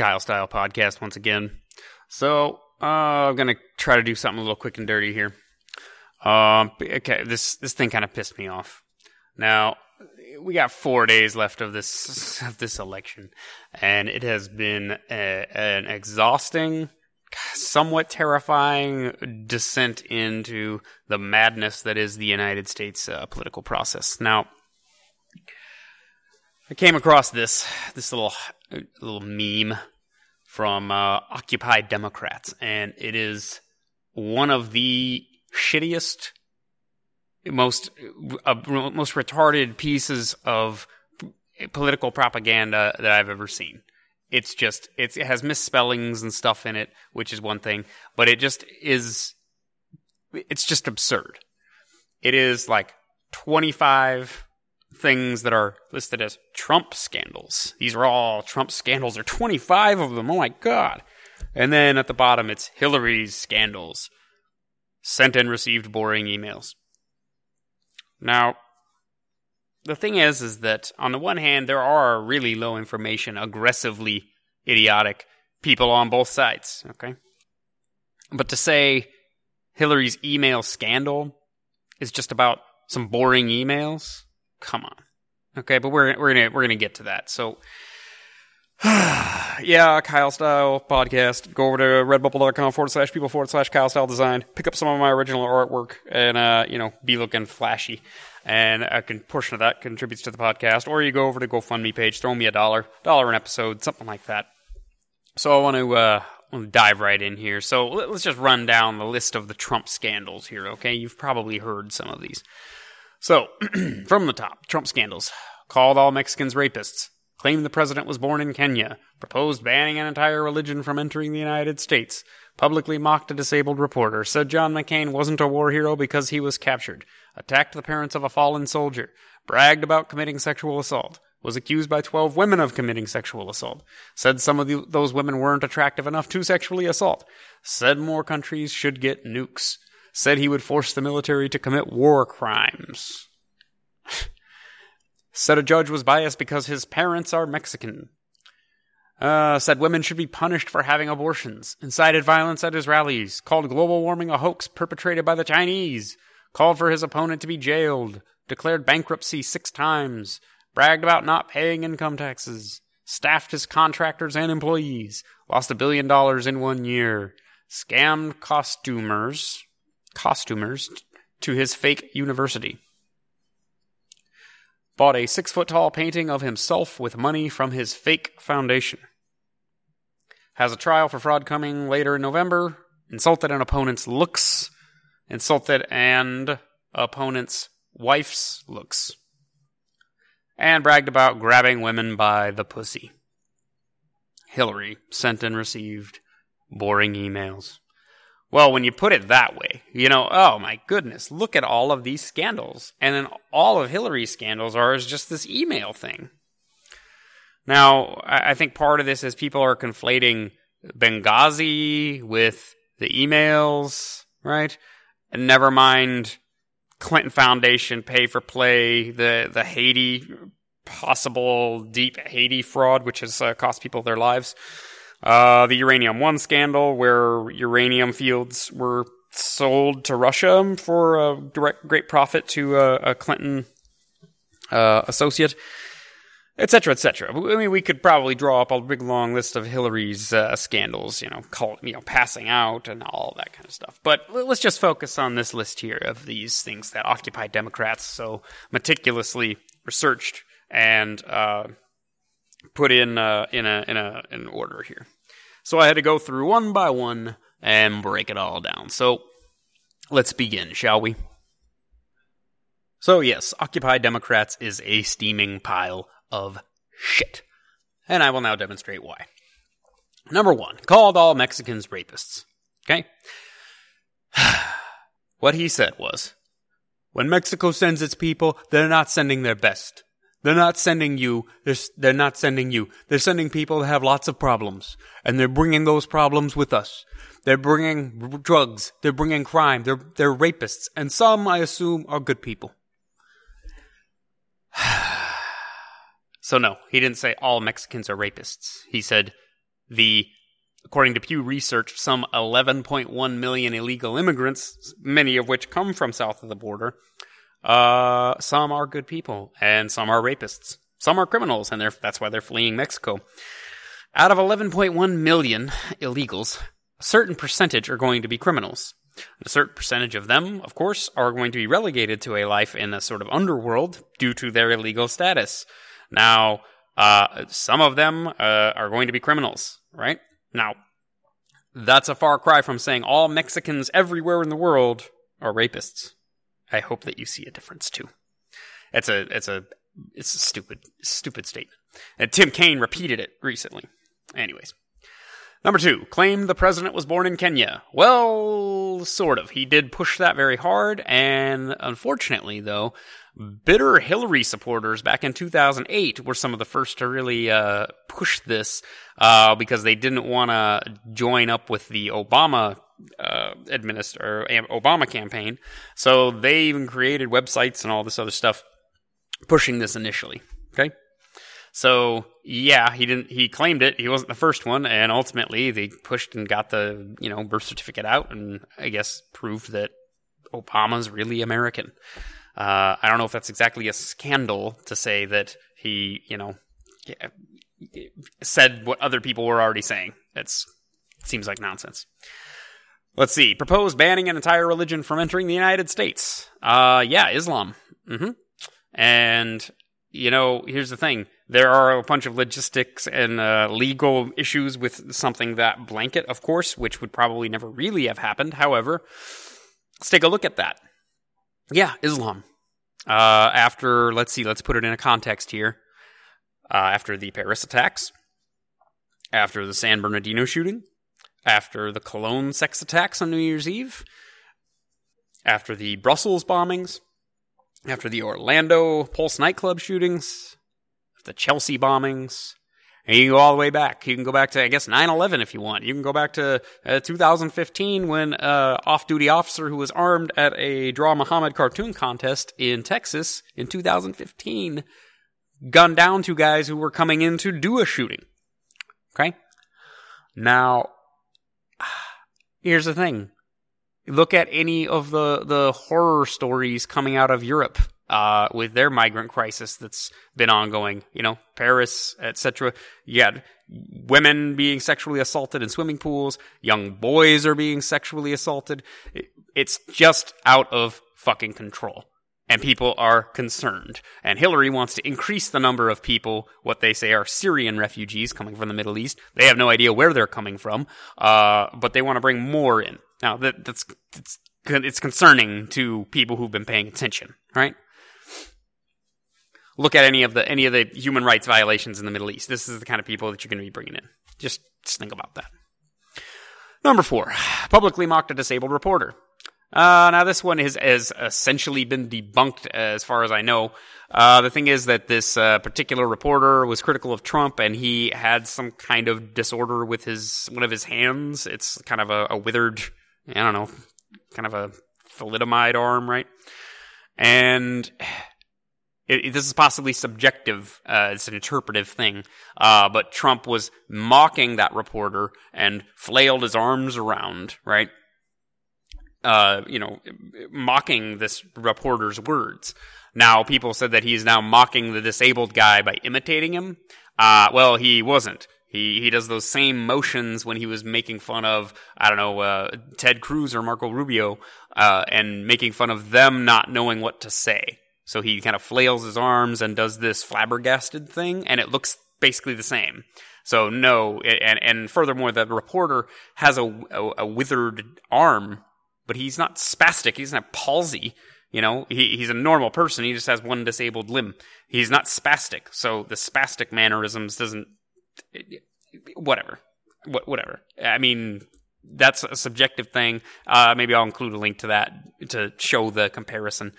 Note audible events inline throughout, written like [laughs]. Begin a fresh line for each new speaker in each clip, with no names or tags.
Kyle Style Podcast once again. So uh, I'm gonna try to do something a little quick and dirty here. Um, okay, this this thing kind of pissed me off. Now we got four days left of this [laughs] of this election, and it has been a, an exhausting, somewhat terrifying descent into the madness that is the United States uh, political process. Now, I came across this this little little meme from uh, Occupy Democrats, and it is one of the shittiest, most uh, most retarded pieces of political propaganda that I've ever seen. It's just it's, it has misspellings and stuff in it, which is one thing, but it just is. It's just absurd. It is like twenty five things that are listed as Trump scandals. These are all Trump scandals. There are 25 of them. Oh my God. And then at the bottom, it's Hillary's scandals. Sent and received boring emails. Now, the thing is, is that on the one hand, there are really low information, aggressively idiotic people on both sides. Okay. But to say Hillary's email scandal is just about some boring emails, Come on. Okay, but we're we're gonna we're gonna get to that. So [sighs] yeah, Kyle Style podcast. Go over to redbubble.com forward slash people forward slash Kyle Style design. Pick up some of my original artwork and uh, you know, be looking flashy. And a portion of that contributes to the podcast. Or you go over to GoFundMe page, throw me a dollar, dollar an episode, something like that. So I want to uh want to dive right in here. So let's just run down the list of the Trump scandals here, okay? You've probably heard some of these. So, [clears throat] from the top, Trump scandals. Called all Mexicans rapists. Claimed the president was born in Kenya. Proposed banning an entire religion from entering the United States. Publicly mocked a disabled reporter. Said John McCain wasn't a war hero because he was captured. Attacked the parents of a fallen soldier. Bragged about committing sexual assault. Was accused by 12 women of committing sexual assault. Said some of the, those women weren't attractive enough to sexually assault. Said more countries should get nukes said he would force the military to commit war crimes. [laughs] said a judge was biased because his parents are Mexican. Uh, said women should be punished for having abortions. Incited violence at his rallies. Called global warming a hoax perpetrated by the Chinese. Called for his opponent to be jailed. Declared bankruptcy six times. Bragged about not paying income taxes. Staffed his contractors and employees. Lost a billion dollars in one year. Scammed costumers costumers to his fake university. Bought a six foot tall painting of himself with money from his fake foundation. Has a trial for fraud coming later in November. Insulted an opponent's looks. Insulted and opponent's wife's looks. And bragged about grabbing women by the pussy. Hillary sent and received boring emails. Well, when you put it that way, you know, oh my goodness, look at all of these scandals. And then all of Hillary's scandals are is just this email thing. Now, I think part of this is people are conflating Benghazi with the emails, right? And never mind Clinton Foundation pay for play, the the Haiti possible deep Haiti fraud, which has uh, cost people their lives. Uh, the Uranium One scandal, where uranium fields were sold to Russia for a direct great profit to a, a Clinton uh, associate, etc., etc. I mean, we could probably draw up a big long list of Hillary's uh, scandals, you know, call, you know, passing out and all that kind of stuff. But let's just focus on this list here of these things that occupy Democrats so meticulously researched and uh, put in uh, in a in a in order here. So I had to go through one by one and break it all down. So let's begin, shall we? So yes, Occupy Democrats is a steaming pile of shit. And I will now demonstrate why. Number one, called all Mexicans rapists. Okay? [sighs] what he said was, when Mexico sends its people, they're not sending their best. They're not sending you. They're, they're not sending you. They're sending people that have lots of problems. And they're bringing those problems with us. They're bringing drugs. They're bringing crime. They're, they're rapists. And some, I assume, are good people. [sighs] so no, he didn't say all Mexicans are rapists. He said the according to Pew Research, some 11.1 million illegal immigrants, many of which come from south of the border. Uh, some are good people, and some are rapists. Some are criminals, and that's why they're fleeing Mexico. Out of 11.1 million illegals, a certain percentage are going to be criminals. A certain percentage of them, of course, are going to be relegated to a life in a sort of underworld due to their illegal status. Now, uh, some of them uh, are going to be criminals, right? Now, that's a far cry from saying all Mexicans everywhere in the world are rapists. I hope that you see a difference too. It's a it's a it's a stupid stupid statement. And Tim Kaine repeated it recently. Anyways. Number two, claim the president was born in Kenya. Well, sort of. He did push that very hard, and unfortunately, though, bitter Hillary supporters back in 2008 were some of the first to really uh, push this uh, because they didn't want to join up with the Obama uh, administer Obama campaign. So they even created websites and all this other stuff pushing this initially. Okay. So yeah, he didn't. He claimed it. He wasn't the first one, and ultimately they pushed and got the you know birth certificate out, and I guess proved that Obama's really American. Uh, I don't know if that's exactly a scandal to say that he you know said what other people were already saying. It's it seems like nonsense. Let's see. Proposed banning an entire religion from entering the United States. Uh, yeah, Islam. Mm-hmm. And you know, here's the thing there are a bunch of logistics and uh, legal issues with something that blanket, of course, which would probably never really have happened. However, let's take a look at that. Yeah, Islam. Uh, after, let's see, let's put it in a context here. Uh, after the Paris attacks, after the San Bernardino shooting, after the Cologne sex attacks on New Year's Eve, after the Brussels bombings, after the Orlando Pulse nightclub shootings, the Chelsea bombings. And you can go all the way back. You can go back to, I guess, 9-11 if you want. You can go back to uh, 2015 when uh, off-duty officer who was armed at a Draw Muhammad cartoon contest in Texas in 2015 gunned down two guys who were coming in to do a shooting. Okay? Now, here's the thing. Look at any of the, the horror stories coming out of Europe uh, with their migrant crisis that's been ongoing. You know, Paris, etc. You women being sexually assaulted in swimming pools. Young boys are being sexually assaulted. It's just out of fucking control. And people are concerned. And Hillary wants to increase the number of people, what they say are Syrian refugees coming from the Middle East. They have no idea where they're coming from, uh, but they want to bring more in. Now, that, that's, that's it's concerning to people who've been paying attention, right? look at any of the any of the human rights violations in the Middle East. This is the kind of people that you're going to be bringing in. Just, just think about that. Number four, publicly mocked a disabled reporter. Uh, now this one has, has essentially been debunked as far as I know. Uh, the thing is that this uh, particular reporter was critical of Trump and he had some kind of disorder with his one of his hands. It's kind of a, a withered, I don't know, kind of a thalidomide arm, right? And it, it, this is possibly subjective. Uh, it's an interpretive thing. Uh, but Trump was mocking that reporter and flailed his arms around, right? Uh, you know, mocking this reporter's words. Now, people said that he's now mocking the disabled guy by imitating him. Uh, well, he wasn't. He he does those same motions when he was making fun of I don't know uh, Ted Cruz or Marco Rubio uh, and making fun of them not knowing what to say. So he kind of flails his arms and does this flabbergasted thing, and it looks basically the same. So no, and and furthermore, the reporter has a, a, a withered arm, but he's not spastic. He doesn't have palsy. You know, he, he's a normal person. He just has one disabled limb. He's not spastic. So the spastic mannerisms doesn't. Whatever, whatever. I mean, that's a subjective thing. Uh, maybe I'll include a link to that to show the comparison.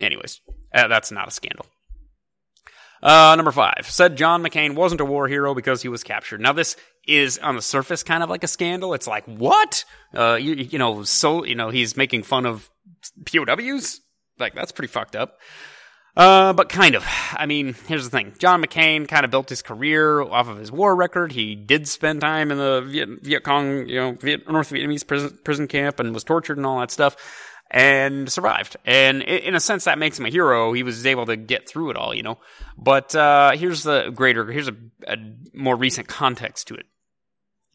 Anyways, uh, that's not a scandal. Uh, number five said John McCain wasn't a war hero because he was captured. Now, this is on the surface kind of like a scandal. It's like, what? Uh, you, you know, so, you know, he's making fun of POWs? Like, that's pretty fucked up. Uh, but kind of. I mean, here's the thing. John McCain kind of built his career off of his war record. He did spend time in the Viet, Viet Cong, you know, Viet, North Vietnamese prison, prison camp and was tortured and all that stuff and survived. And in a sense, that makes him a hero. He was able to get through it all, you know. But uh, here's the greater, here's a, a, more recent context to it.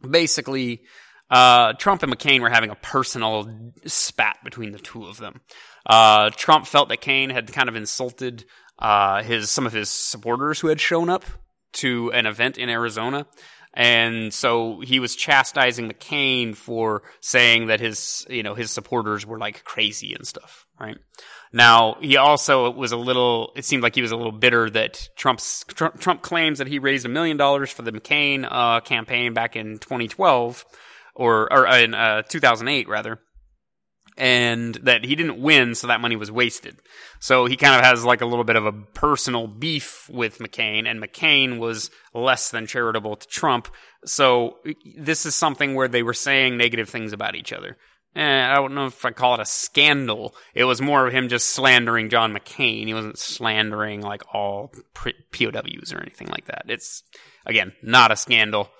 Basically, uh, Trump and McCain were having a personal spat between the two of them. Uh, Trump felt that Cain had kind of insulted uh, his some of his supporters who had shown up to an event in Arizona. And so he was chastising McCain for saying that his, you know, his supporters were like crazy and stuff, right? Now, he also was a little, it seemed like he was a little bitter that Trump's, Trump, Trump claims that he raised a million dollars for the McCain, uh, campaign back in 2012, or, or in, uh, 2008 rather and that he didn't win, so that money was wasted. So he kind of has like a little bit of a personal beef with McCain, and McCain was less than charitable to Trump. So this is something where they were saying negative things about each other. Eh, I don't know if I call it a scandal. It was more of him just slandering John McCain. He wasn't slandering like all POWs or anything like that. It's, again, not a scandal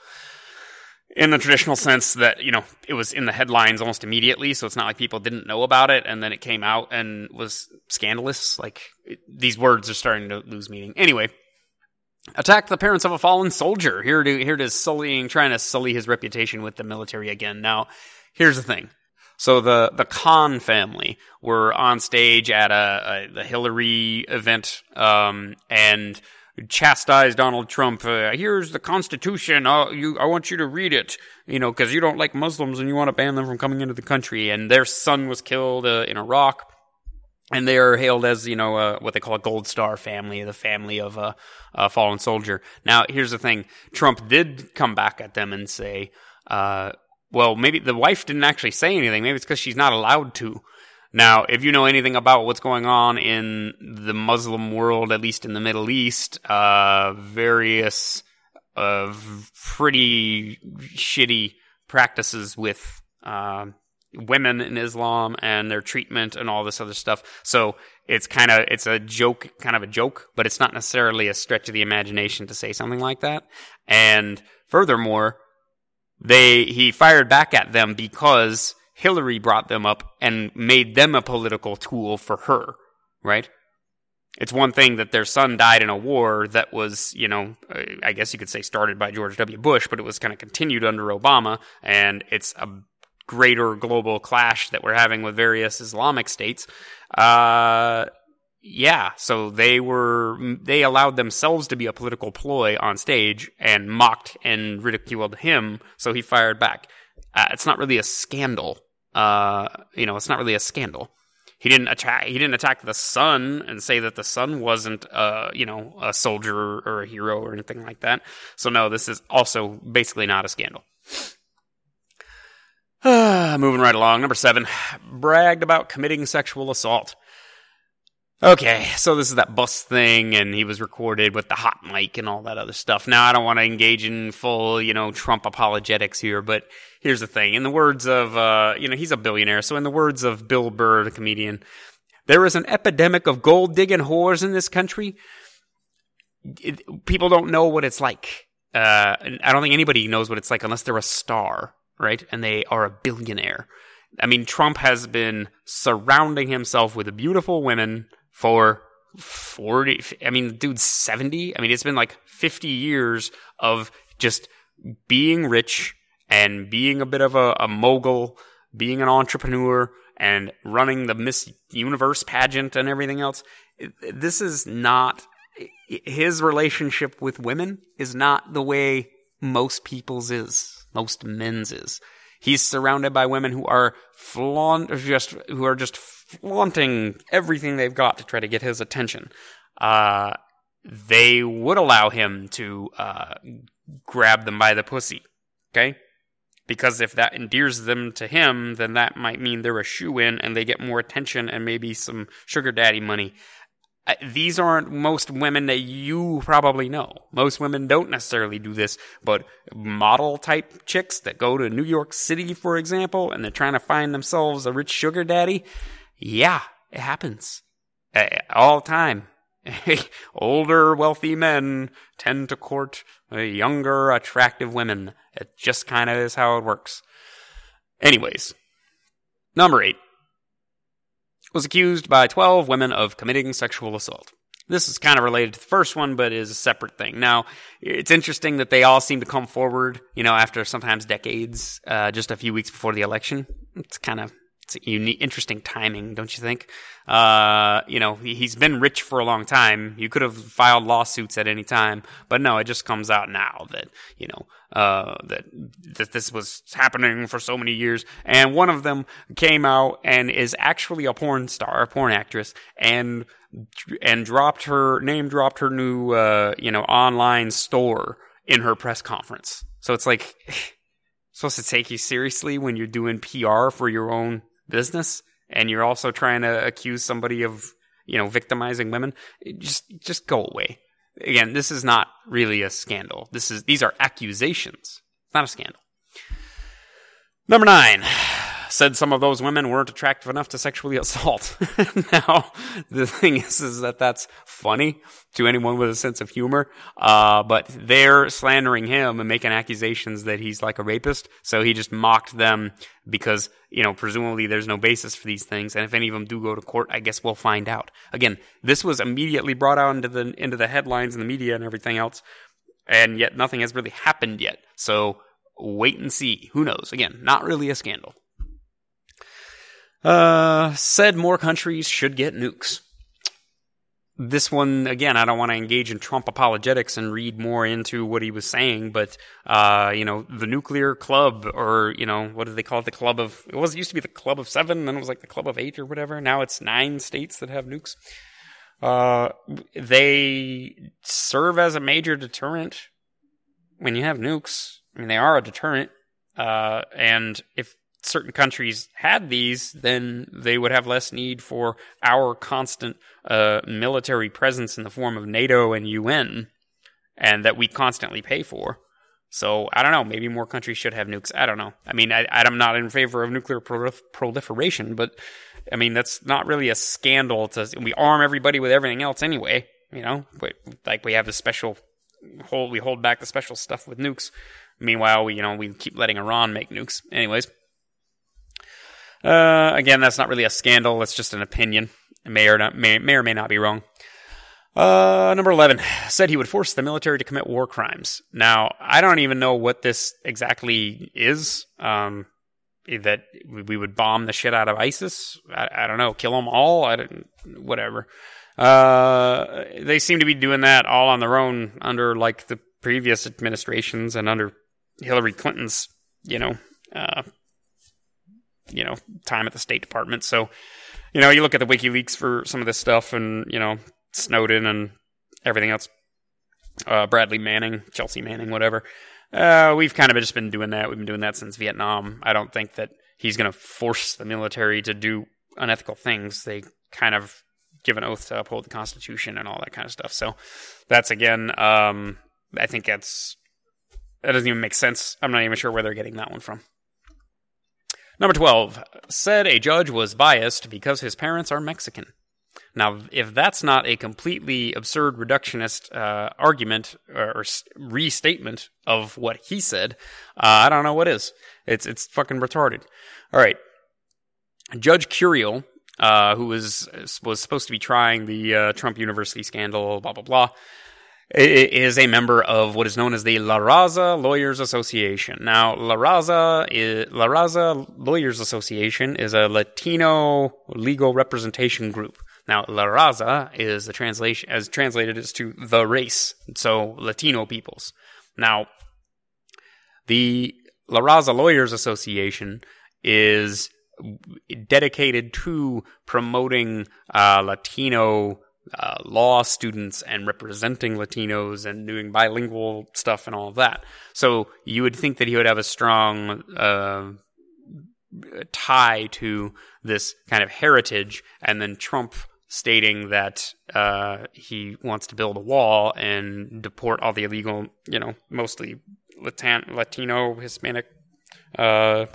in the traditional sense that you know it was in the headlines almost immediately so it's not like people didn't know about it and then it came out and was scandalous like it, these words are starting to lose meaning anyway attack the parents of a fallen soldier here to here to sullying trying to sully his reputation with the military again now here's the thing so the the Khan family were on stage at a, a the Hillary event, um, and chastise Donald Trump. Uh, Here's the Constitution. Uh, you, I want you to read it. You know, because you don't like Muslims and you want to ban them from coming into the country. And their son was killed uh, in Iraq, and they are hailed as you know uh, what they call a Gold Star family, the family of a, a, fallen soldier. Now, here's the thing: Trump did come back at them and say, uh, "Well, maybe the wife didn't actually say anything. Maybe it's because she's not allowed to." Now, if you know anything about what's going on in the Muslim world, at least in the Middle East, uh, various uh, pretty shitty practices with uh, women in Islam and their treatment and all this other stuff. So it's kind of it's a joke, kind of a joke, but it's not necessarily a stretch of the imagination to say something like that. And furthermore, they he fired back at them because Hillary brought them up and made them a political tool for her, right? It's one thing that their son died in a war that was, you know, I guess you could say started by George W. Bush, but it was kind of continued under Obama, and it's a greater global clash that we're having with various Islamic states. Uh, yeah, so they were they allowed themselves to be a political ploy on stage and mocked and ridiculed him, so he fired back. Uh, it's not really a scandal uh, you know, it's not really a scandal. He didn't attack. He didn't attack the son and say that the son wasn't, uh, you know, a soldier or a hero or anything like that. So no, this is also basically not a scandal. [sighs] Moving right along, number seven, bragged about committing sexual assault. Okay, so this is that bus thing, and he was recorded with the hot mic and all that other stuff. Now, I don't want to engage in full, you know, Trump apologetics here, but here's the thing. In the words of, uh, you know, he's a billionaire, so in the words of Bill Burr, the comedian, there is an epidemic of gold digging whores in this country. It, people don't know what it's like. Uh, I don't think anybody knows what it's like unless they're a star, right? And they are a billionaire. I mean, Trump has been surrounding himself with beautiful women for 40 I mean dude's 70 I mean it's been like 50 years of just being rich and being a bit of a, a mogul being an entrepreneur and running the Miss Universe pageant and everything else. This is not his relationship with women is not the way most people's is most men's is. He's surrounded by women who are flaunt just who are just flaunting everything they've got to try to get his attention. Uh, they would allow him to uh, grab them by the pussy. Okay? Because if that endears them to him, then that might mean they're a shoe in and they get more attention and maybe some sugar daddy money. Uh, these aren't most women that you probably know. Most women don't necessarily do this, but model type chicks that go to New York City, for example, and they're trying to find themselves a rich sugar daddy, yeah, it happens uh, all the time. [laughs] older, wealthy men tend to court younger, attractive women. It just kind of is how it works. Anyways, number eight was accused by 12 women of committing sexual assault. This is kind of related to the first one, but is a separate thing. Now, it's interesting that they all seem to come forward, you know, after sometimes decades, uh, just a few weeks before the election. It's kind of it's unique, interesting timing, don't you think? Uh, you know, he, has been rich for a long time. You could have filed lawsuits at any time, but no, it just comes out now that you know uh, that that this was happening for so many years. And one of them came out and is actually a porn star, a porn actress, and and dropped her name, dropped her new uh, you know online store in her press conference. So it's like [sighs] supposed to take you seriously when you're doing PR for your own business and you're also trying to accuse somebody of, you know, victimizing women, just just go away. Again, this is not really a scandal. This is these are accusations. It's not a scandal. Number 9 said some of those women weren't attractive enough to sexually [laughs] assault. [laughs] now, the thing is, is that that's funny to anyone with a sense of humor. Uh, but they're slandering him and making accusations that he's like a rapist. So he just mocked them because, you know, presumably there's no basis for these things. And if any of them do go to court, I guess we'll find out. Again, this was immediately brought out into the, into the headlines and the media and everything else. And yet nothing has really happened yet. So wait and see. Who knows? Again, not really a scandal. Uh, said more countries should get nukes. This one, again, I don't want to engage in Trump apologetics and read more into what he was saying, but, uh, you know, the nuclear club, or, you know, what do they call it? The club of, it was, it used to be the club of seven, then it was like the club of eight or whatever. Now it's nine states that have nukes. Uh, they serve as a major deterrent when you have nukes. I mean, they are a deterrent. Uh, and if certain countries had these, then they would have less need for our constant uh, military presence in the form of NATO and UN, and that we constantly pay for. So I don't know. Maybe more countries should have nukes. I don't know. I mean, I, am not in favor of nuclear prolif- proliferation, but I mean that's not really a scandal. To we arm everybody with everything else anyway. You know, but like we have the special hold. We hold back the special stuff with nukes. Meanwhile, we you know we keep letting Iran make nukes. Anyways. Uh, again, that's not really a scandal. It's just an opinion. It may or, not, may, may or may not be wrong. Uh, number 11 said he would force the military to commit war crimes. Now, I don't even know what this exactly is. Um, that we would bomb the shit out of ISIS. I, I don't know, kill them all. I don't, whatever. Uh, they seem to be doing that all on their own under like the previous administrations and under Hillary Clinton's, you know, uh, you know time at the State Department. So, you know, you look at the WikiLeaks for some of this stuff, and you know Snowden and everything else. Uh, Bradley Manning, Chelsea Manning, whatever. Uh, we've kind of just been doing that. We've been doing that since Vietnam. I don't think that he's going to force the military to do unethical things. They kind of give an oath to uphold the Constitution and all that kind of stuff. So that's again, um, I think that's that doesn't even make sense. I'm not even sure where they're getting that one from. Number 12 said a judge was biased because his parents are Mexican. Now, if that's not a completely absurd reductionist uh, argument or, or, restatement of what he said, uh, I don't know what is. It's it's fucking retarded. All right, Judge Curiel, uh, who was was supposed to be trying the uh, Trump University scandal, blah blah blah, is a member of what is known as the La Raza Lawyers Association. Now, La Raza, is, La Raza Lawyers Association is a Latino legal representation group. Now, La Raza is the translation, as translated as to the race, so Latino peoples. Now, the La Raza Lawyers Association is dedicated to promoting uh, Latino uh, law students and representing Latinos and doing bilingual stuff and all of that. So you would think that he would have a strong uh, tie to this kind of heritage, and then Trump stating that uh, he wants to build a wall and deport all the illegal, you know, mostly Latin- Latino, Hispanic, uh,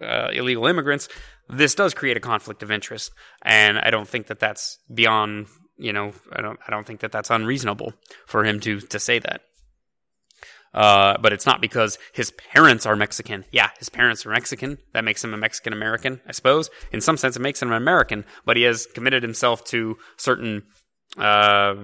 uh, illegal immigrants. This does create a conflict of interest, and I don't think that that's beyond you know, I don't I don't think that that's unreasonable for him to to say that. Uh, but it's not because his parents are Mexican. Yeah, his parents are Mexican. That makes him a Mexican American, I suppose. In some sense, it makes him an American, but he has committed himself to certain, uh,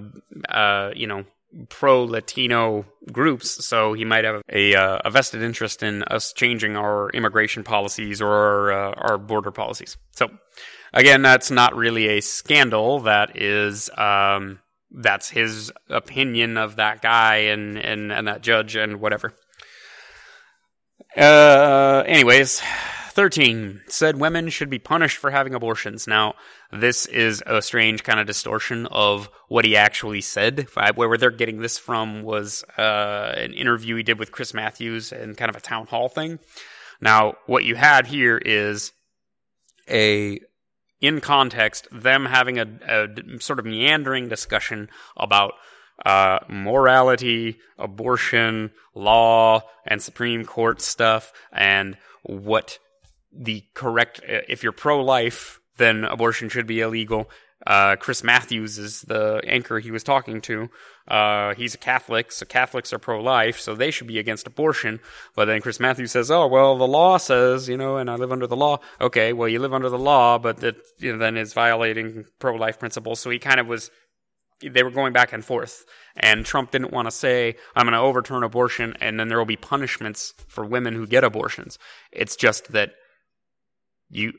uh, you know, pro Latino groups. So he might have a, uh, a vested interest in us changing our immigration policies or our, uh, our border policies. So again, that's not really a scandal. That is, um, that's his opinion of that guy and, and, and that judge and whatever. Uh, anyways, 13 said women should be punished for having abortions. Now, this is a strange kind of distortion of what he actually said. Where they're getting this from was uh, an interview he did with Chris Matthews and kind of a town hall thing. Now, what you had here is a in context, them having a, a sort of meandering discussion about uh, morality, abortion, law, and Supreme Court stuff, and what the correct, if you're pro life, then abortion should be illegal. Uh, Chris Matthews is the anchor he was talking to. Uh, he's a Catholic, so Catholics are pro-life, so they should be against abortion. But then Chris Matthews says, "Oh, well, the law says, you know, and I live under the law." Okay, well, you live under the law, but that you know, then is violating pro-life principles. So he kind of was. They were going back and forth, and Trump didn't want to say, "I'm going to overturn abortion," and then there will be punishments for women who get abortions. It's just that you,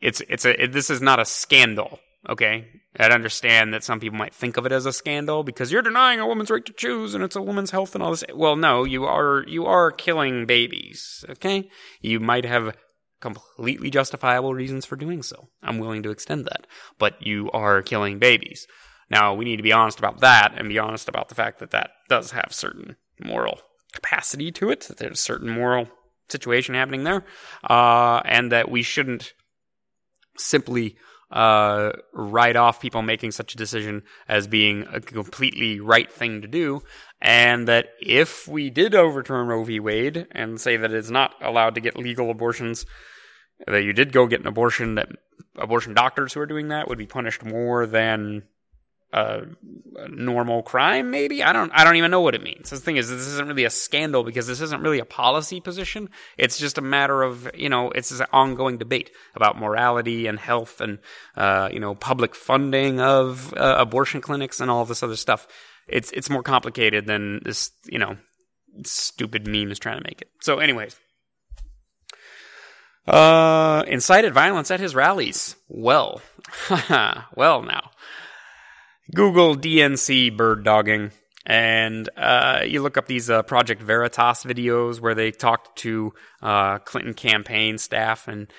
it's it's a it, this is not a scandal Okay. I'd understand that some people might think of it as a scandal because you're denying a woman's right to choose and it's a woman's health and all this. Well, no, you are, you are killing babies. Okay. You might have completely justifiable reasons for doing so. I'm willing to extend that, but you are killing babies. Now, we need to be honest about that and be honest about the fact that that does have certain moral capacity to it, that there's a certain moral situation happening there, uh, and that we shouldn't simply uh, write off people making such a decision as being a completely right thing to do, and that if we did overturn Roe v. Wade and say that it's not allowed to get legal abortions, that you did go get an abortion, that abortion doctors who are doing that would be punished more than a, normal crime maybe? I don't i don't even know what it means. The thing is this isn't really a scandal because this isn't really a policy position. It's just a matter of you know it's an ongoing debate about morality and health and uh, you know public funding of uh, abortion clinics and all this other stuff. It's it's more complicated than this you know stupid meme is trying to make it. So anyways. Uh incited violence at his rallies. Well [laughs] well now Google DNC bird dogging, and uh, you look up these uh, Project Veritas videos where they talked to uh, Clinton campaign staff, and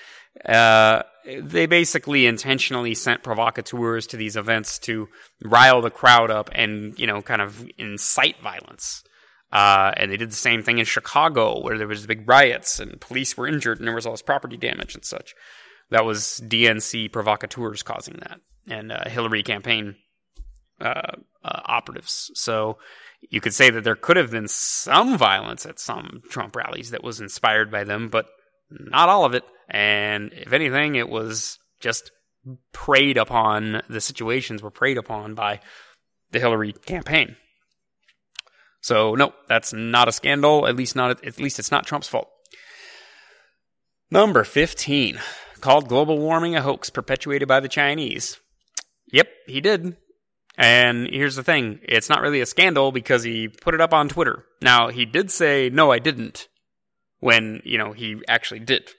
uh, they basically intentionally sent provocateurs to these events to rile the crowd up and you know kind of incite violence. Uh, and they did the same thing in Chicago, where there was big riots and police were injured and there was all this property damage and such. That was DNC provocateurs causing that, and uh, Hillary campaign uh, uh, operatives. So you could say that there could have been some violence at some Trump rallies that was inspired by them, but not all of it. And if anything, it was just preyed upon, the situations were preyed upon by the Hillary campaign. So no, that's not a scandal. At least not. At least it's not Trump's fault. Number fifteen called global warming a hoax perpetuated by the Chinese. Yep, he did. And here's the thing it's not really a scandal because he put it up on Twitter. Now, he did say, no, I didn't, when, you know, he actually did.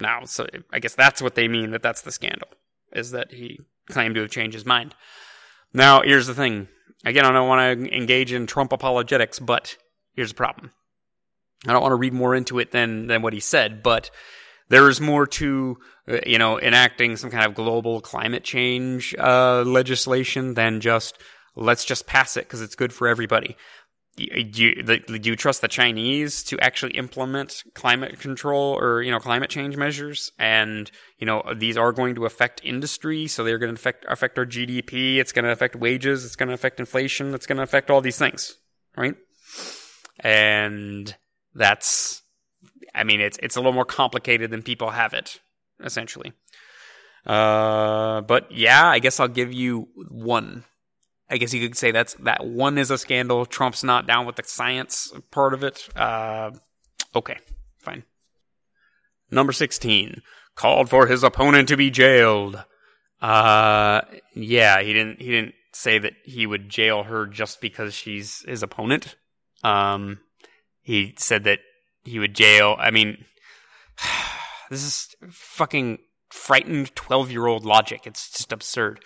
Now, so I guess that's what they mean that that's the scandal, is that he claimed to have changed his mind. Now, here's the thing. Again, I don't want to engage in Trump apologetics, but here's the problem. I don't want to read more into it than, than what he said, but there is more to uh, you know enacting some kind of global climate change uh, legislation than just let's just pass it because it's good for everybody. Do you, do you trust the Chinese to actually implement climate control or you know climate change measures? And you know these are going to affect industry, so they're going to affect affect our GDP. It's going to affect wages. It's going to affect inflation. It's going to affect all these things, right? And that's I mean, it's it's a little more complicated than people have it, essentially. Uh, but yeah, I guess I'll give you one I guess you could say that's that one is a scandal. Trump's not down with the science part of it. Uh, okay, fine. Number 16 called for his opponent to be jailed. Uh, yeah, he didn't, he didn't say that he would jail her just because she's his opponent. Um, he said that he would jail, I mean, [sighs] this is fucking frightened 12 year old logic. It's just absurd.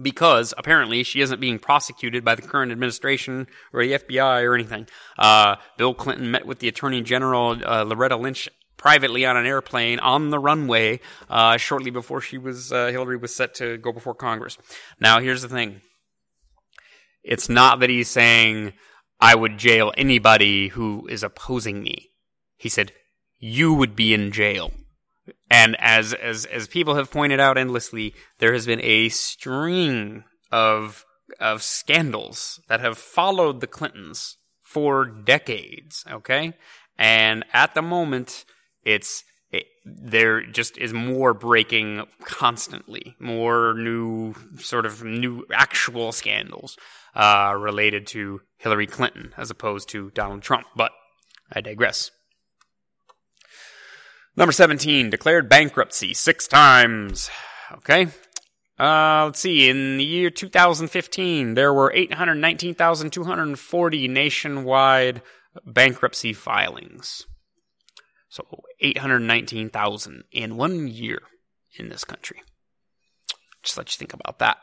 Because apparently she isn't being prosecuted by the current administration or the FBI or anything. Uh, Bill Clinton met with the Attorney General uh, Loretta Lynch privately on an airplane on the runway uh, shortly before she was uh, Hillary was set to go before Congress. Now, here's the thing: it's not that he's saying I would jail anybody who is opposing me. He said you would be in jail. And as as as people have pointed out endlessly, there has been a string of of scandals that have followed the Clintons for decades. Okay, and at the moment, it's it, there just is more breaking constantly, more new sort of new actual scandals uh, related to Hillary Clinton as opposed to Donald Trump. But I digress. Number 17, declared bankruptcy six times. Okay. Uh, let's see. In the year 2015, there were 819,240 nationwide bankruptcy filings. So 819,000 in one year in this country. Just let you think about that.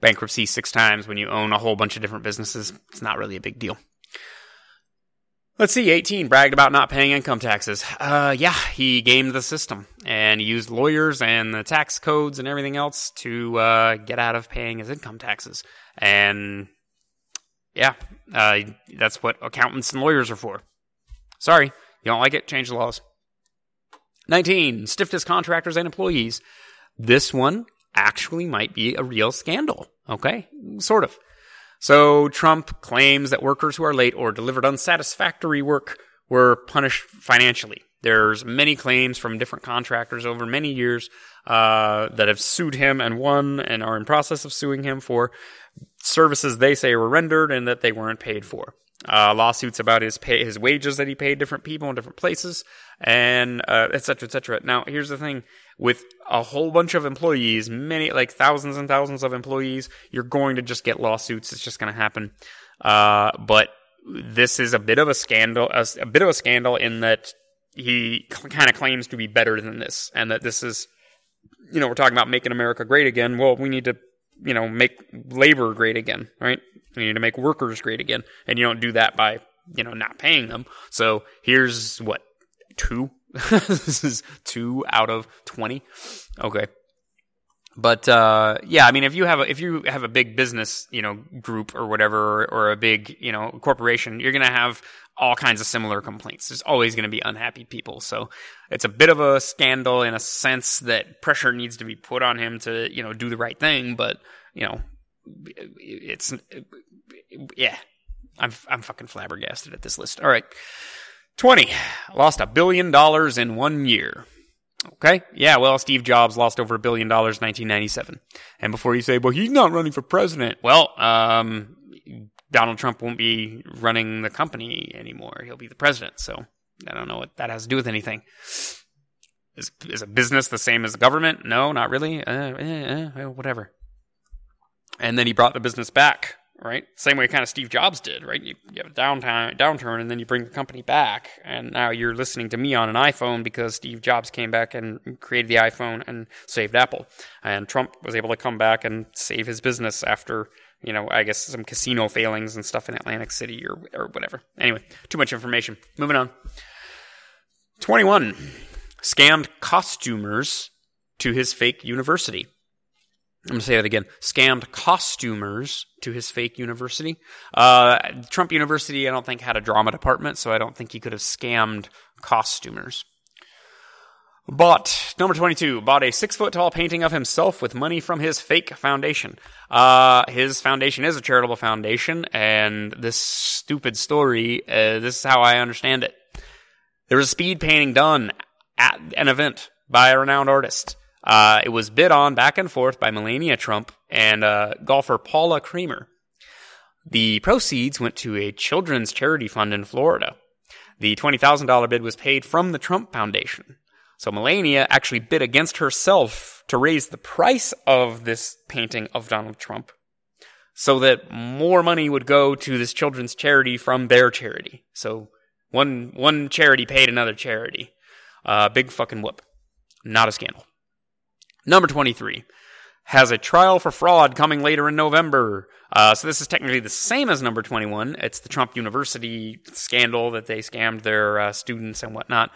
Bankruptcy six times when you own a whole bunch of different businesses, it's not really a big deal. Let's see, 18 bragged about not paying income taxes. Uh, yeah, he gamed the system and used lawyers and the tax codes and everything else to uh, get out of paying his income taxes. And yeah, uh, that's what accountants and lawyers are for. Sorry, you don't like it? Change the laws. 19 stiffed his contractors and employees. This one actually might be a real scandal. Okay, sort of. So Trump claims that workers who are late or delivered unsatisfactory work were punished financially. There's many claims from different contractors over many years uh, that have sued him and won and are in process of suing him for services they say were rendered and that they weren't paid for. Uh, lawsuits about his pay, his wages that he paid different people in different places, and uh, et cetera, et cetera. Now, here's the thing: with a whole bunch of employees, many like thousands and thousands of employees, you're going to just get lawsuits. It's just going to happen. Uh, but this is a bit of a scandal, a, a bit of a scandal in that he cl- kind of claims to be better than this, and that this is, you know, we're talking about making America great again. Well, we need to, you know, make labor great again, right? We need to make workers great again, and you don't do that by, you know, not paying them. So here's what two [laughs] this is two out of 20. Okay. But uh, yeah, I mean, if you have a, if you have a big business, you know, group or whatever, or, or a big, you know, corporation, you're going to have all kinds of similar complaints. There's always going to be unhappy people. So it's a bit of a scandal in a sense that pressure needs to be put on him to, you know, do the right thing. But you know, it's yeah, I'm I'm fucking flabbergasted at this list. All right. 20. Lost a billion dollars in one year. Okay. Yeah. Well, Steve Jobs lost over a billion dollars in 1997. And before you say, well, he's not running for president. Well, um, Donald Trump won't be running the company anymore. He'll be the president. So I don't know what that has to do with anything. Is, is a business the same as the government? No, not really. Uh, eh, eh, whatever. And then he brought the business back right? Same way kind of Steve Jobs did, right? You, you have a downtime, downturn and then you bring the company back. And now you're listening to me on an iPhone because Steve Jobs came back and created the iPhone and saved Apple. And Trump was able to come back and save his business after, you know, I guess some casino failings and stuff in Atlantic City or, or whatever. Anyway, too much information. Moving on. 21. Scammed costumers to his fake university. I'm going to say that again. Scammed costumers to his fake university. Uh, Trump University, I don't think, had a drama department, so I don't think he could have scammed costumers. Bought, number 22, bought a six foot tall painting of himself with money from his fake foundation. Uh, his foundation is a charitable foundation, and this stupid story, uh, this is how I understand it. There was a speed painting done at an event by a renowned artist. Uh, it was bid on back and forth by Melania Trump and uh, golfer Paula Creamer. The proceeds went to a children's charity fund in Florida. The $20,000 bid was paid from the Trump Foundation. So Melania actually bid against herself to raise the price of this painting of Donald Trump so that more money would go to this children's charity from their charity. So one one charity paid another charity. Uh, big fucking whoop. Not a scandal. Number 23 has a trial for fraud coming later in November. Uh, so this is technically the same as number 21. It's the Trump University scandal that they scammed their uh, students and whatnot.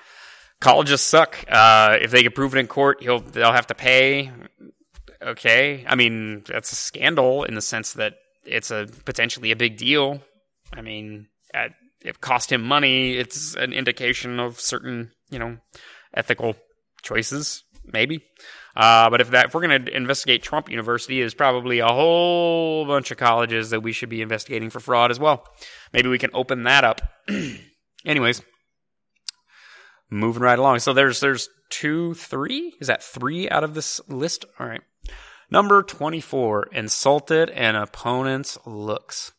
Colleges suck. Uh, if they get proven in court, he'll they'll have to pay. Okay, I mean that's a scandal in the sense that it's a potentially a big deal. I mean, it cost him money. It's an indication of certain, you know, ethical choices, maybe. Uh, but if that if we're going to investigate Trump University, is probably a whole bunch of colleges that we should be investigating for fraud as well. Maybe we can open that up. [clears throat] Anyways, moving right along. So there's there's two, three. Is that three out of this list? All right. Number twenty four. Insulted an opponent's looks.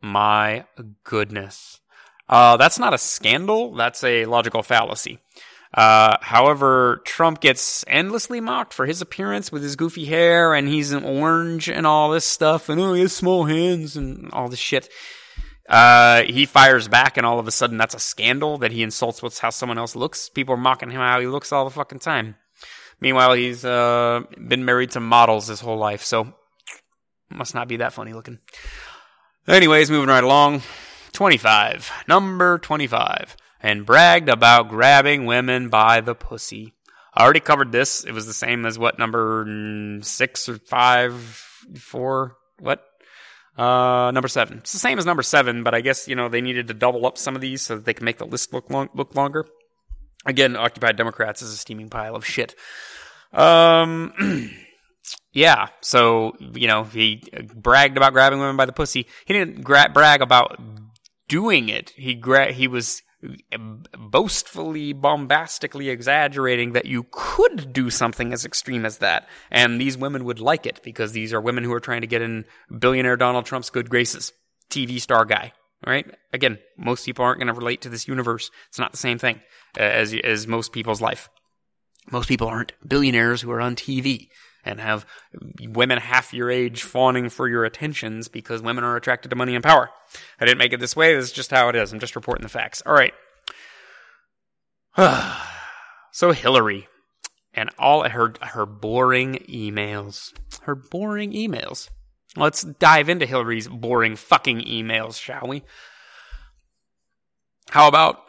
My goodness. Uh, that's not a scandal. That's a logical fallacy. Uh, however, Trump gets endlessly mocked for his appearance with his goofy hair and he's an orange and all this stuff and oh, he has small hands and all this shit. Uh, he fires back and all of a sudden that's a scandal that he insults what's how someone else looks. People are mocking him how he looks all the fucking time. Meanwhile, he's, uh, been married to models his whole life, so must not be that funny looking. Anyways, moving right along. 25. Number 25. And bragged about grabbing women by the pussy. I already covered this. It was the same as what number six or five, four, what? Uh, number seven. It's the same as number seven, but I guess, you know, they needed to double up some of these so that they can make the list look long, look longer. Again, Occupy Democrats is a steaming pile of shit. Um, [clears throat] Yeah, so you know he bragged about grabbing women by the pussy. He didn't gra- brag about doing it. He gra- he was boastfully, bombastically exaggerating that you could do something as extreme as that, and these women would like it because these are women who are trying to get in billionaire Donald Trump's good graces, TV star guy. Right? Again, most people aren't going to relate to this universe. It's not the same thing uh, as as most people's life. Most people aren't billionaires who are on TV and have women half your age fawning for your attentions because women are attracted to money and power. I didn't make it this way. This is just how it is. I'm just reporting the facts. All right. [sighs] so Hillary and all her her boring emails. Her boring emails. Let's dive into Hillary's boring fucking emails, shall we? How about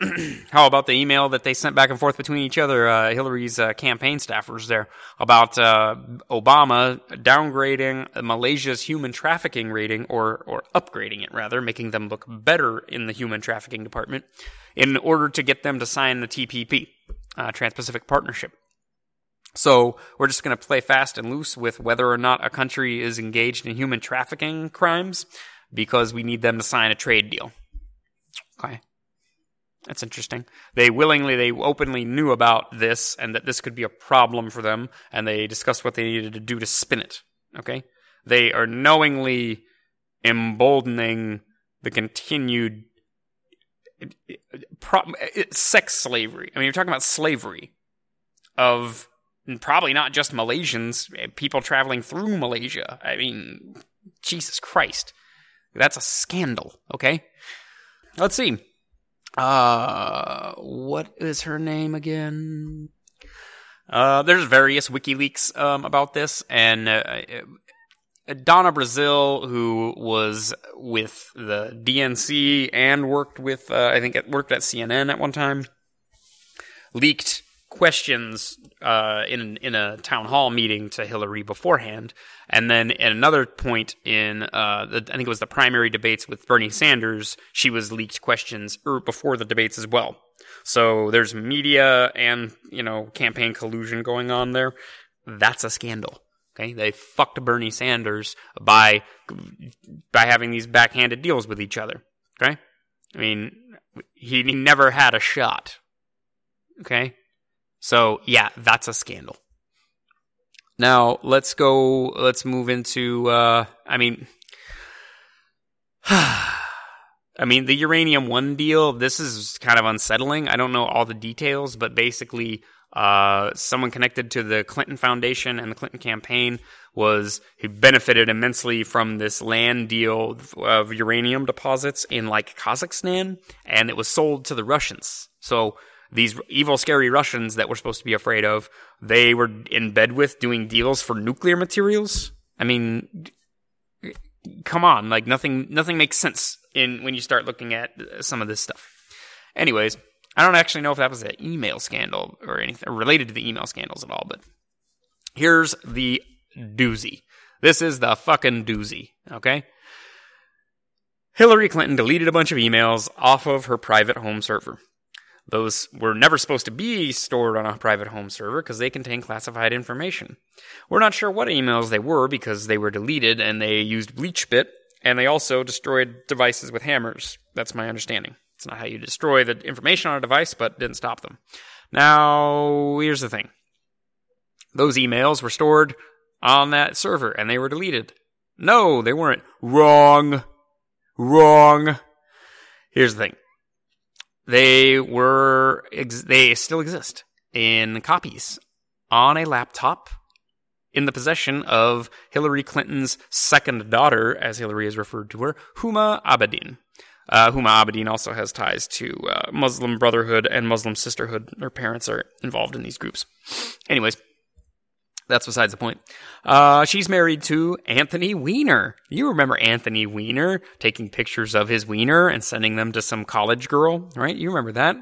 [clears throat] how about the email that they sent back and forth between each other, uh, Hillary's uh, campaign staffers there, about uh, Obama downgrading Malaysia's human trafficking rating, or or upgrading it rather, making them look better in the human trafficking department, in order to get them to sign the TPP, uh, Trans-Pacific Partnership. So we're just going to play fast and loose with whether or not a country is engaged in human trafficking crimes, because we need them to sign a trade deal. Okay. That's interesting. They willingly, they openly knew about this and that this could be a problem for them, and they discussed what they needed to do to spin it. Okay? They are knowingly emboldening the continued sex slavery. I mean, you're talking about slavery of probably not just Malaysians, people traveling through Malaysia. I mean, Jesus Christ. That's a scandal, okay? Let's see. Uh, what is her name again? Uh, there's various WikiLeaks um, about this, and uh, uh Donna Brazile, who was with the DNC and worked with, uh, I think, it worked at CNN at one time, leaked questions uh, in in a town hall meeting to Hillary beforehand, and then at another point in uh, the, I think it was the primary debates with Bernie Sanders, she was leaked questions er, before the debates as well. So there's media and you know campaign collusion going on there. That's a scandal. Okay, they fucked Bernie Sanders by by having these backhanded deals with each other. Okay, I mean he, he never had a shot. Okay, so, yeah, that's a scandal. Now let's go. Let's move into. Uh, I mean, [sighs] I mean the uranium one deal. This is kind of unsettling. I don't know all the details, but basically, uh, someone connected to the Clinton Foundation and the Clinton campaign was he benefited immensely from this land deal of uranium deposits in like Kazakhstan, and it was sold to the Russians. So these evil, scary Russians that we're supposed to be afraid of, they were in bed with doing deals for nuclear materials. I mean, come on, like nothing, nothing makes sense in when you start looking at uh, some of this stuff. Anyways, I don't actually know if that was an email scandal or anything related to the email scandals at all, but here's the doozy. This is the fucking doozy, okay? Hillary Clinton deleted a bunch of emails off of her private home server. Those were never supposed to be stored on a private home server because they contain classified information. We're not sure what emails they were because they were deleted and they used BleachBit and they also destroyed devices with hammers. That's my understanding. It's not how you destroy the information on a device, but didn't stop them. Now, here's the thing. Those emails were stored on that server and they were deleted. No, they weren't. Wrong. Wrong. Here's the thing. They were, ex- they still exist in copies on a laptop in the possession of Hillary Clinton's second daughter, as Hillary has referred to her, Huma Abedin. Uh, Huma Abedin also has ties to uh, Muslim Brotherhood and Muslim Sisterhood. Her parents are involved in these groups. Anyways, that's besides the point. Uh, she's married to Anthony Weiner. You remember Anthony Weiner taking pictures of his wiener and sending them to some college girl, right? You remember that?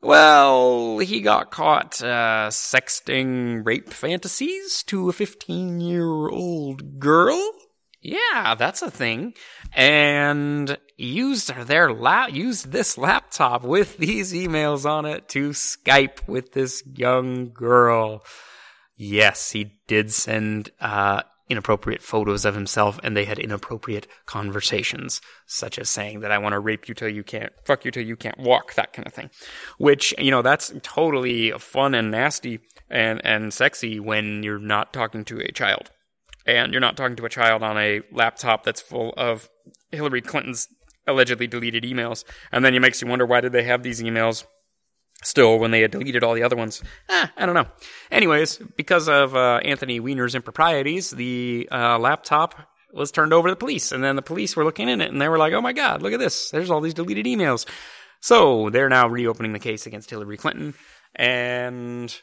Well, he got caught uh, sexting rape fantasies to a 15 year old girl. Yeah, that's a thing. And used their la- used this laptop with these emails on it to Skype with this young girl. Yes, he did send uh, inappropriate photos of himself, and they had inappropriate conversations, such as saying that I want to rape you till you can't, fuck you till you can't walk, that kind of thing. Which you know, that's totally fun and nasty and and sexy when you're not talking to a child, and you're not talking to a child on a laptop that's full of Hillary Clinton's allegedly deleted emails, and then it makes you wonder why did they have these emails still when they had deleted all the other ones. Eh, I don't know. Anyways, because of uh, Anthony Weiner's improprieties, the uh, laptop was turned over to the police, and then the police were looking in it, and they were like, "Oh my God, look at this! There's all these deleted emails." So they're now reopening the case against Hillary Clinton, and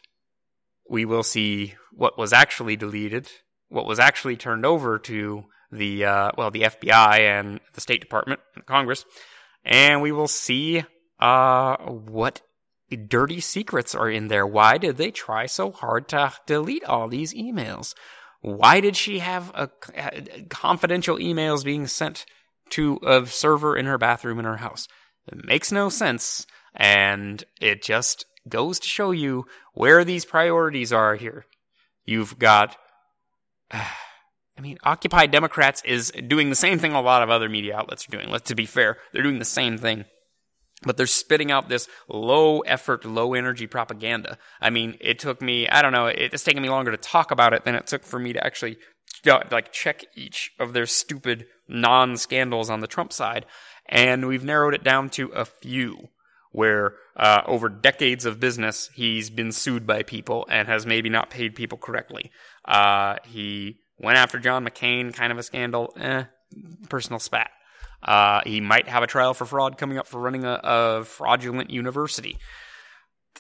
we will see what was actually deleted, what was actually turned over to the uh, well, the FBI and the State Department and Congress, and we will see uh, what dirty secrets are in there. Why did they try so hard to delete all these emails? Why did she have a, a confidential emails being sent to a server in her bathroom in her house? It makes no sense, and it just goes to show you where these priorities are here. You've got, [sighs] I mean, Occupy Democrats is doing the same thing a lot of other media outlets are doing. Let's to be fair, they're doing the same thing but they're spitting out this low effort, low energy propaganda. I mean, it took me, I don't know, it's taken me longer to talk about it than it took for me to actually like check each of their stupid non scandals on the Trump side. And we've narrowed it down to a few where uh, over decades of business, he's been sued by people and has maybe not paid people correctly. Uh, he went after John McCain, kind of a scandal, eh, personal spat. Uh, he might have a trial for fraud coming up for running a, a fraudulent university.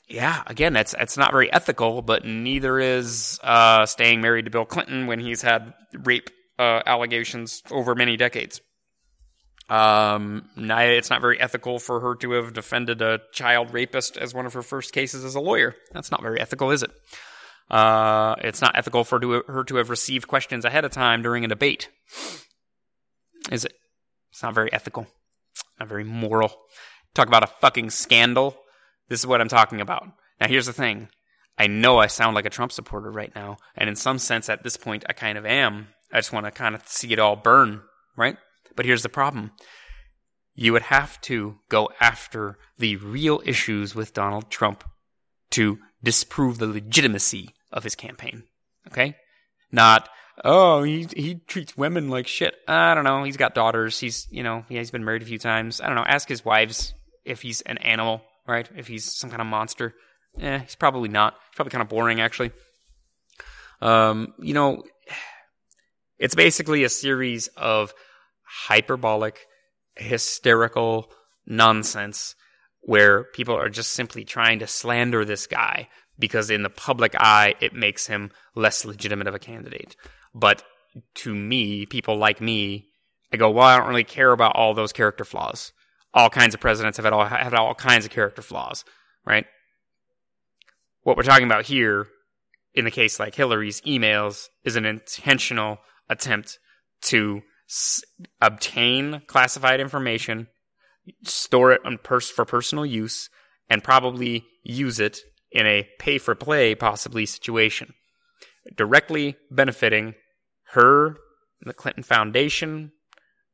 Yeah, again, that's that's not very ethical, but neither is uh, staying married to Bill Clinton when he's had rape uh, allegations over many decades. Um, it's not very ethical for her to have defended a child rapist as one of her first cases as a lawyer. That's not very ethical, is it? Uh, it's not ethical for her to have received questions ahead of time during a debate. Is it? It's not very ethical, not very moral. Talk about a fucking scandal. This is what I'm talking about. Now, here's the thing. I know I sound like a Trump supporter right now, and in some sense, at this point, I kind of am. I just want to kind of see it all burn, right? But here's the problem you would have to go after the real issues with Donald Trump to disprove the legitimacy of his campaign. Okay? Not oh he he treats women like shit. I don't know. He's got daughters. He's you know yeah he's been married a few times. I don't know. Ask his wives if he's an animal, right? If he's some kind of monster. Eh, he's probably not. He's probably kind of boring actually. Um, you know, it's basically a series of hyperbolic, hysterical nonsense where people are just simply trying to slander this guy because in the public eye it makes him less legitimate of a candidate. But to me, people like me, I go, well, I don't really care about all those character flaws. All kinds of presidents have had all, have all kinds of character flaws, right? What we're talking about here, in the case like Hillary's emails, is an intentional attempt to s- obtain classified information, store it pers- for personal use, and probably use it in a pay for play possibly situation, directly benefiting her, the Clinton Foundation,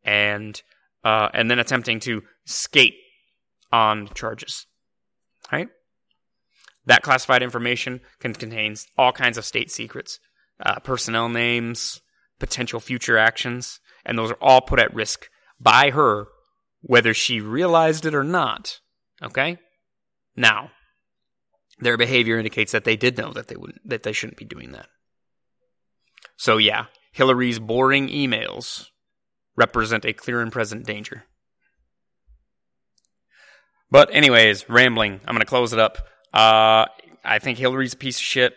and uh, and then attempting to skate on charges. Right? That classified information can contains all kinds of state secrets, uh, personnel names, potential future actions, and those are all put at risk by her, whether she realized it or not. Okay? Now, their behavior indicates that they did know that they wouldn't that they shouldn't be doing that. So yeah, Hillary's boring emails represent a clear and present danger. But anyways, rambling. I'm going to close it up. Uh, I think Hillary's a piece of shit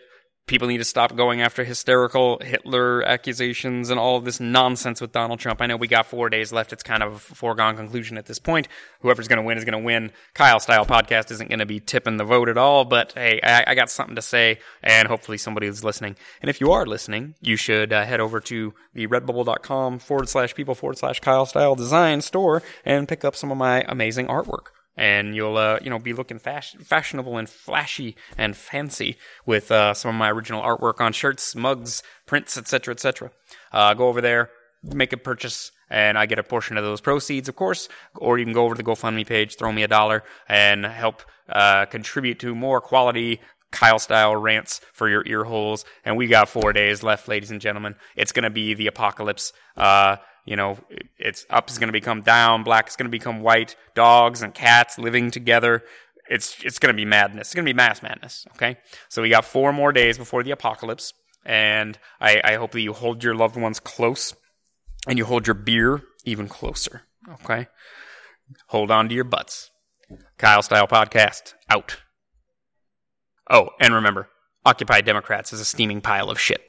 people need to stop going after hysterical Hitler accusations and all of this nonsense with Donald Trump. I know we got four days left. It's kind of a foregone conclusion at this point. Whoever's going to win is going to win. Kyle Style Podcast isn't going to be tipping the vote at all, but hey, I, I, got something to say, and hopefully somebody is listening. And if you are listening, you should uh, head over to the redbubble.com forward slash people forward slash Kyle Style Design store and pick up some of my amazing artwork and you'll uh, you know be looking fashion- fashionable and flashy and fancy with uh, some of my original artwork on shirts, mugs, prints, etc., etc. Uh, go over there, make a purchase, and I get a portion of those proceeds, of course. Or you can go over to the GoFundMe page, throw me a dollar, and help uh, contribute to more quality Kyle style rants for your ear holes. And we got four days left, ladies and gentlemen. It's going to be the apocalypse. Uh, you know, it's up is going to become down, black is going to become white, dogs and cats living together. It's it's going to be madness. It's going to be mass madness. Okay, so we got four more days before the apocalypse, and I, I hope that you hold your loved ones close, and you hold your beer even closer. Okay, hold on to your butts. Kyle Style Podcast out. Oh, and remember, Occupy Democrats is a steaming pile of shit.